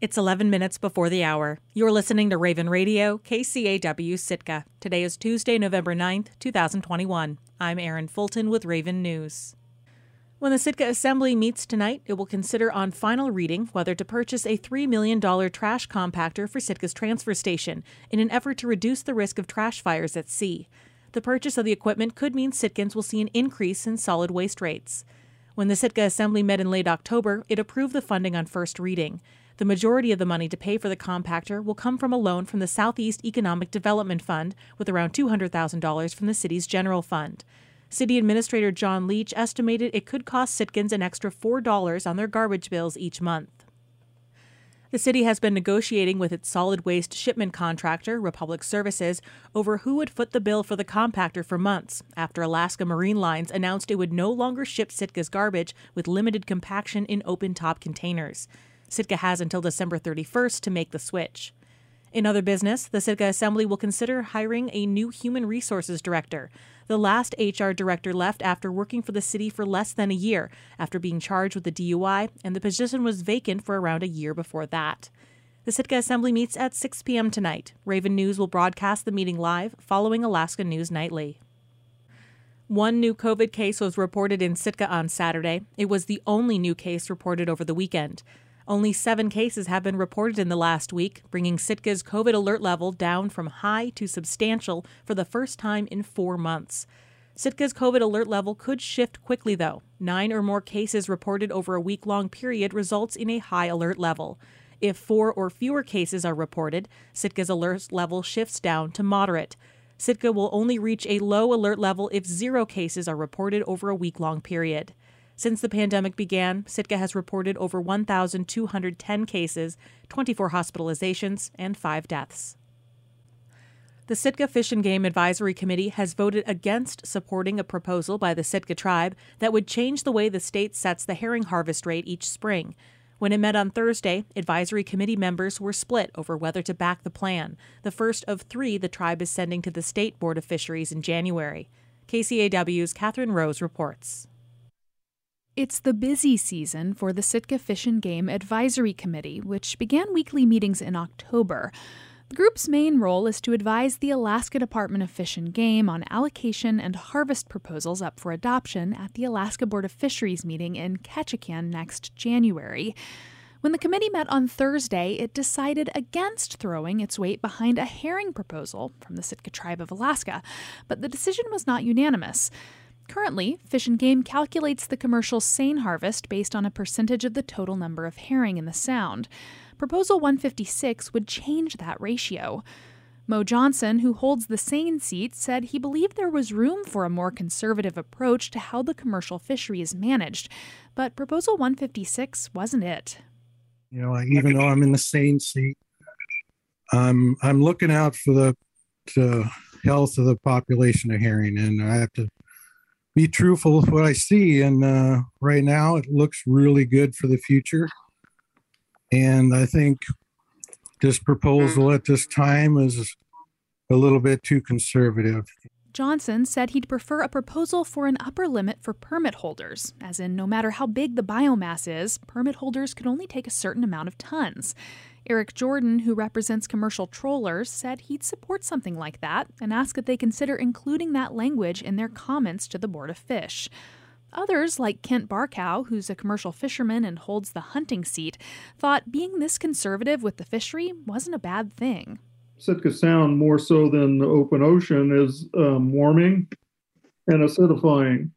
It's 11 minutes before the hour. You're listening to Raven Radio, KCAW Sitka. Today is Tuesday, November 9th, 2021. I'm Erin Fulton with Raven News. When the Sitka Assembly meets tonight, it will consider on final reading whether to purchase a $3 million trash compactor for Sitka's transfer station in an effort to reduce the risk of trash fires at sea. The purchase of the equipment could mean Sitkans will see an increase in solid waste rates. When the Sitka Assembly met in late October, it approved the funding on first reading. The majority of the money to pay for the compactor will come from a loan from the Southeast Economic Development Fund, with around $200,000 from the city's general fund. City Administrator John Leach estimated it could cost Sitkans an extra $4 on their garbage bills each month. The city has been negotiating with its solid waste shipment contractor, Republic Services, over who would foot the bill for the compactor for months after Alaska Marine Lines announced it would no longer ship Sitka's garbage with limited compaction in open top containers. Sitka has until December 31st to make the switch. In other business, the Sitka Assembly will consider hiring a new human resources director. The last HR director left after working for the city for less than a year after being charged with a DUI, and the position was vacant for around a year before that. The Sitka Assembly meets at 6 p.m. tonight. Raven News will broadcast the meeting live following Alaska News Nightly. One new COVID case was reported in Sitka on Saturday. It was the only new case reported over the weekend. Only seven cases have been reported in the last week, bringing Sitka's COVID alert level down from high to substantial for the first time in four months. Sitka's COVID alert level could shift quickly, though. Nine or more cases reported over a week long period results in a high alert level. If four or fewer cases are reported, Sitka's alert level shifts down to moderate. Sitka will only reach a low alert level if zero cases are reported over a week long period. Since the pandemic began, Sitka has reported over 1,210 cases, 24 hospitalizations, and 5 deaths. The Sitka Fish and Game Advisory Committee has voted against supporting a proposal by the Sitka tribe that would change the way the state sets the herring harvest rate each spring. When it met on Thursday, advisory committee members were split over whether to back the plan, the first of three the tribe is sending to the State Board of Fisheries in January. KCAW's Catherine Rose reports. It's the busy season for the Sitka Fish and Game Advisory Committee, which began weekly meetings in October. The group's main role is to advise the Alaska Department of Fish and Game on allocation and harvest proposals up for adoption at the Alaska Board of Fisheries meeting in Ketchikan next January. When the committee met on Thursday, it decided against throwing its weight behind a herring proposal from the Sitka Tribe of Alaska, but the decision was not unanimous. Currently, Fish and Game calculates the commercial seine harvest based on a percentage of the total number of herring in the sound. Proposal 156 would change that ratio. Mo Johnson, who holds the seine seat, said he believed there was room for a more conservative approach to how the commercial fishery is managed, but Proposal 156 wasn't it. You know, even though I'm in the seine seat, I'm I'm looking out for the, the health of the population of herring, and I have to be truthful with what I see. And uh, right now, it looks really good for the future. And I think this proposal at this time is a little bit too conservative. Johnson said he'd prefer a proposal for an upper limit for permit holders, as in, no matter how big the biomass is, permit holders could only take a certain amount of tons. Eric Jordan, who represents commercial trollers, said he'd support something like that and asked that they consider including that language in their comments to the Board of Fish. Others, like Kent Barkow, who's a commercial fisherman and holds the hunting seat, thought being this conservative with the fishery wasn't a bad thing. Sitka Sound, more so than the open ocean, is um, warming and acidifying.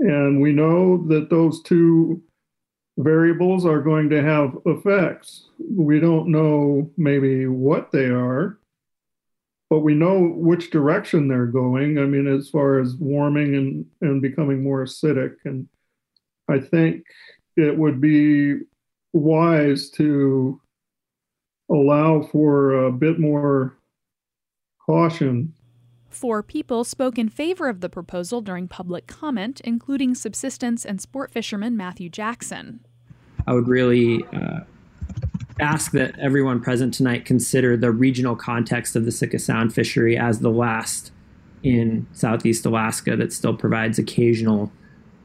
And we know that those two variables are going to have effects. We don't know maybe what they are, but we know which direction they're going. I mean, as far as warming and, and becoming more acidic. And I think it would be wise to allow for a bit more caution Four people spoke in favor of the proposal during public comment, including subsistence and sport fisherman Matthew Jackson. I would really uh, ask that everyone present tonight consider the regional context of the Sitka Sound fishery as the last in Southeast Alaska that still provides occasional,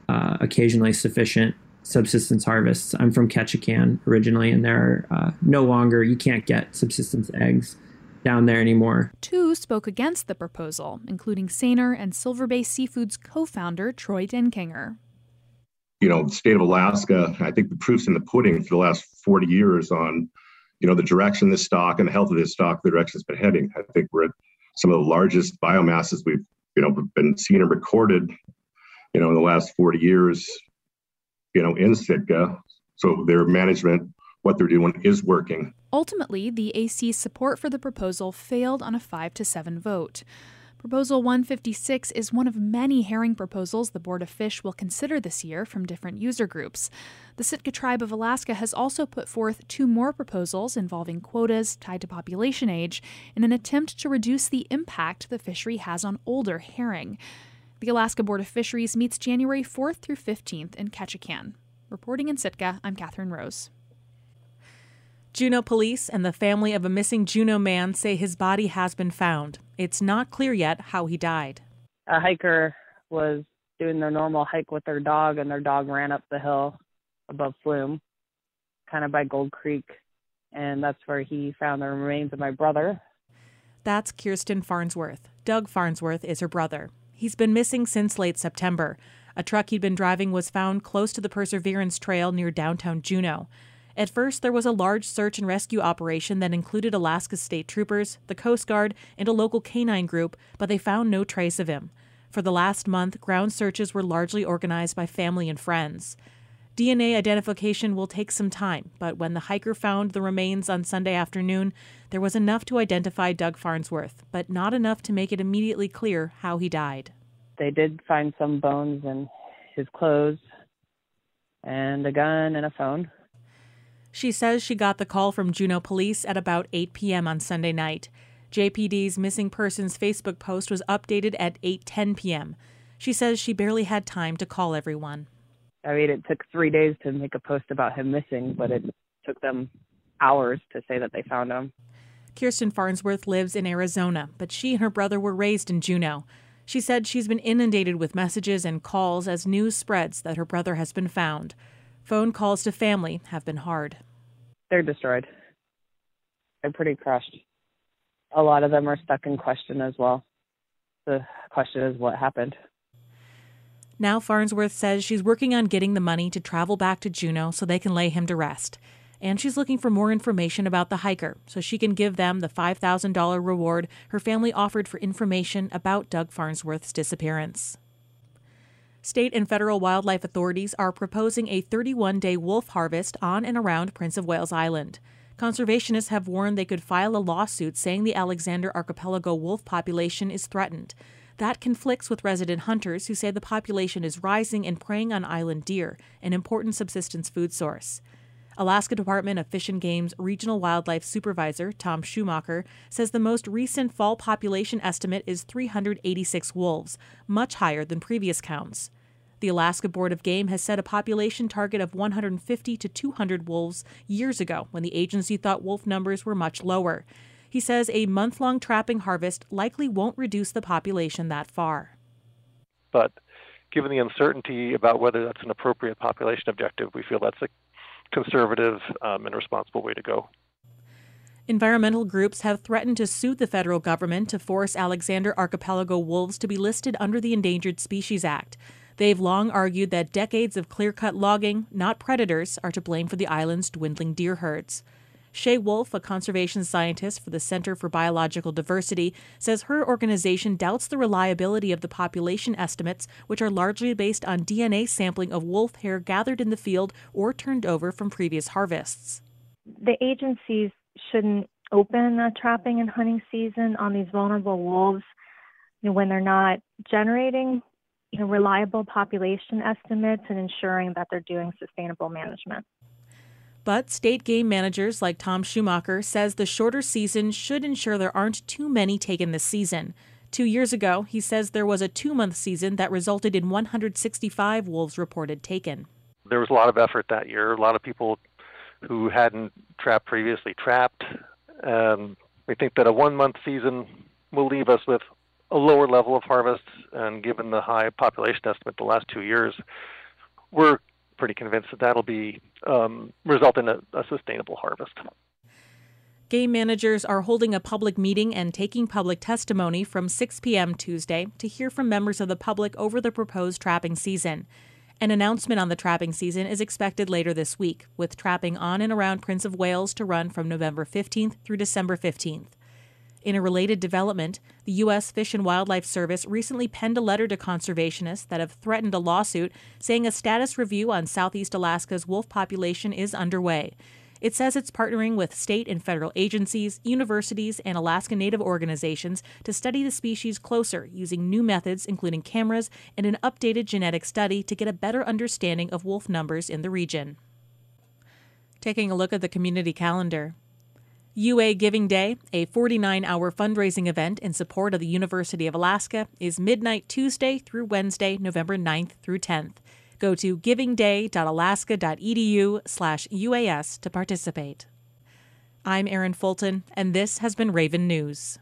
uh, occasionally sufficient subsistence harvests. I'm from Ketchikan originally, and there are uh, no longer, you can't get subsistence eggs down there anymore. Two spoke against the proposal, including seiner and Silver Bay Seafood's co founder, Troy Denkinger. You know, the state of Alaska, I think the proof's in the pudding for the last 40 years on, you know, the direction this stock and the health of this stock, the direction it's been heading. I think we're at some of the largest biomasses we've, you know, been seen and recorded, you know, in the last 40 years, you know, in Sitka. So their management what they're doing is working. Ultimately, the AC's support for the proposal failed on a 5 to 7 vote. Proposal 156 is one of many herring proposals the Board of Fish will consider this year from different user groups. The Sitka Tribe of Alaska has also put forth two more proposals involving quotas tied to population age in an attempt to reduce the impact the fishery has on older herring. The Alaska Board of Fisheries meets January 4th through 15th in Ketchikan. Reporting in Sitka, I'm Catherine Rose. Juneau police and the family of a missing Juneau man say his body has been found. It's not clear yet how he died. A hiker was doing their normal hike with their dog, and their dog ran up the hill above Flume, kind of by Gold Creek, and that's where he found the remains of my brother. That's Kirsten Farnsworth. Doug Farnsworth is her brother. He's been missing since late September. A truck he'd been driving was found close to the Perseverance Trail near downtown Juneau. At first, there was a large search and rescue operation that included Alaska State Troopers, the Coast Guard, and a local canine group, but they found no trace of him. For the last month, ground searches were largely organized by family and friends. DNA identification will take some time, but when the hiker found the remains on Sunday afternoon, there was enough to identify Doug Farnsworth, but not enough to make it immediately clear how he died. They did find some bones in his clothes and a gun and a phone. She says she got the call from Juneau police at about 8 p.m. on Sunday night. JPD's missing persons Facebook post was updated at 8:10 p.m. She says she barely had time to call everyone. I mean, it took 3 days to make a post about him missing, but it took them hours to say that they found him. Kirsten Farnsworth lives in Arizona, but she and her brother were raised in Juneau. She said she's been inundated with messages and calls as news spreads that her brother has been found. Phone calls to family have been hard. They're destroyed. They're pretty crushed. A lot of them are stuck in question as well. The question is what happened. Now Farnsworth says she's working on getting the money to travel back to Juneau so they can lay him to rest. And she's looking for more information about the hiker so she can give them the $5,000 reward her family offered for information about Doug Farnsworth's disappearance. State and federal wildlife authorities are proposing a 31 day wolf harvest on and around Prince of Wales Island. Conservationists have warned they could file a lawsuit saying the Alexander Archipelago wolf population is threatened. That conflicts with resident hunters who say the population is rising and preying on island deer, an important subsistence food source. Alaska Department of Fish and Game's Regional Wildlife Supervisor, Tom Schumacher, says the most recent fall population estimate is 386 wolves, much higher than previous counts. The Alaska Board of Game has set a population target of 150 to 200 wolves years ago when the agency thought wolf numbers were much lower. He says a month long trapping harvest likely won't reduce the population that far. But given the uncertainty about whether that's an appropriate population objective, we feel that's a conservative um, and responsible way to go. Environmental groups have threatened to sue the federal government to force Alexander Archipelago wolves to be listed under the Endangered Species Act. They've long argued that decades of clear cut logging, not predators, are to blame for the island's dwindling deer herds. Shaye Wolf, a conservation scientist for the Center for Biological Diversity, says her organization doubts the reliability of the population estimates, which are largely based on DNA sampling of wolf hair gathered in the field or turned over from previous harvests. The agencies shouldn't open a trapping and hunting season on these vulnerable wolves you know, when they're not generating you know, reliable population estimates and ensuring that they're doing sustainable management. But state game managers like Tom Schumacher says the shorter season should ensure there aren't too many taken this season. Two years ago, he says there was a two month season that resulted in 165 wolves reported taken. There was a lot of effort that year. A lot of people who hadn't trapped previously trapped. Um, we think that a one month season will leave us with a lower level of harvest. And given the high population estimate the last two years, we're pretty convinced that that'll be um, result in a, a sustainable harvest. Game managers are holding a public meeting and taking public testimony from 6 p.m. Tuesday to hear from members of the public over the proposed trapping season. An announcement on the trapping season is expected later this week, with trapping on and around Prince of Wales to run from November 15th through December 15th. In a related development, the U.S. Fish and Wildlife Service recently penned a letter to conservationists that have threatened a lawsuit saying a status review on southeast Alaska's wolf population is underway. It says it's partnering with state and federal agencies, universities, and Alaska Native organizations to study the species closer using new methods, including cameras and an updated genetic study to get a better understanding of wolf numbers in the region. Taking a look at the community calendar. UA Giving Day, a 49 hour fundraising event in support of the University of Alaska, is midnight Tuesday through Wednesday, November 9th through 10th. Go to givingday.alaska.edu slash UAS to participate. I'm Erin Fulton, and this has been Raven News.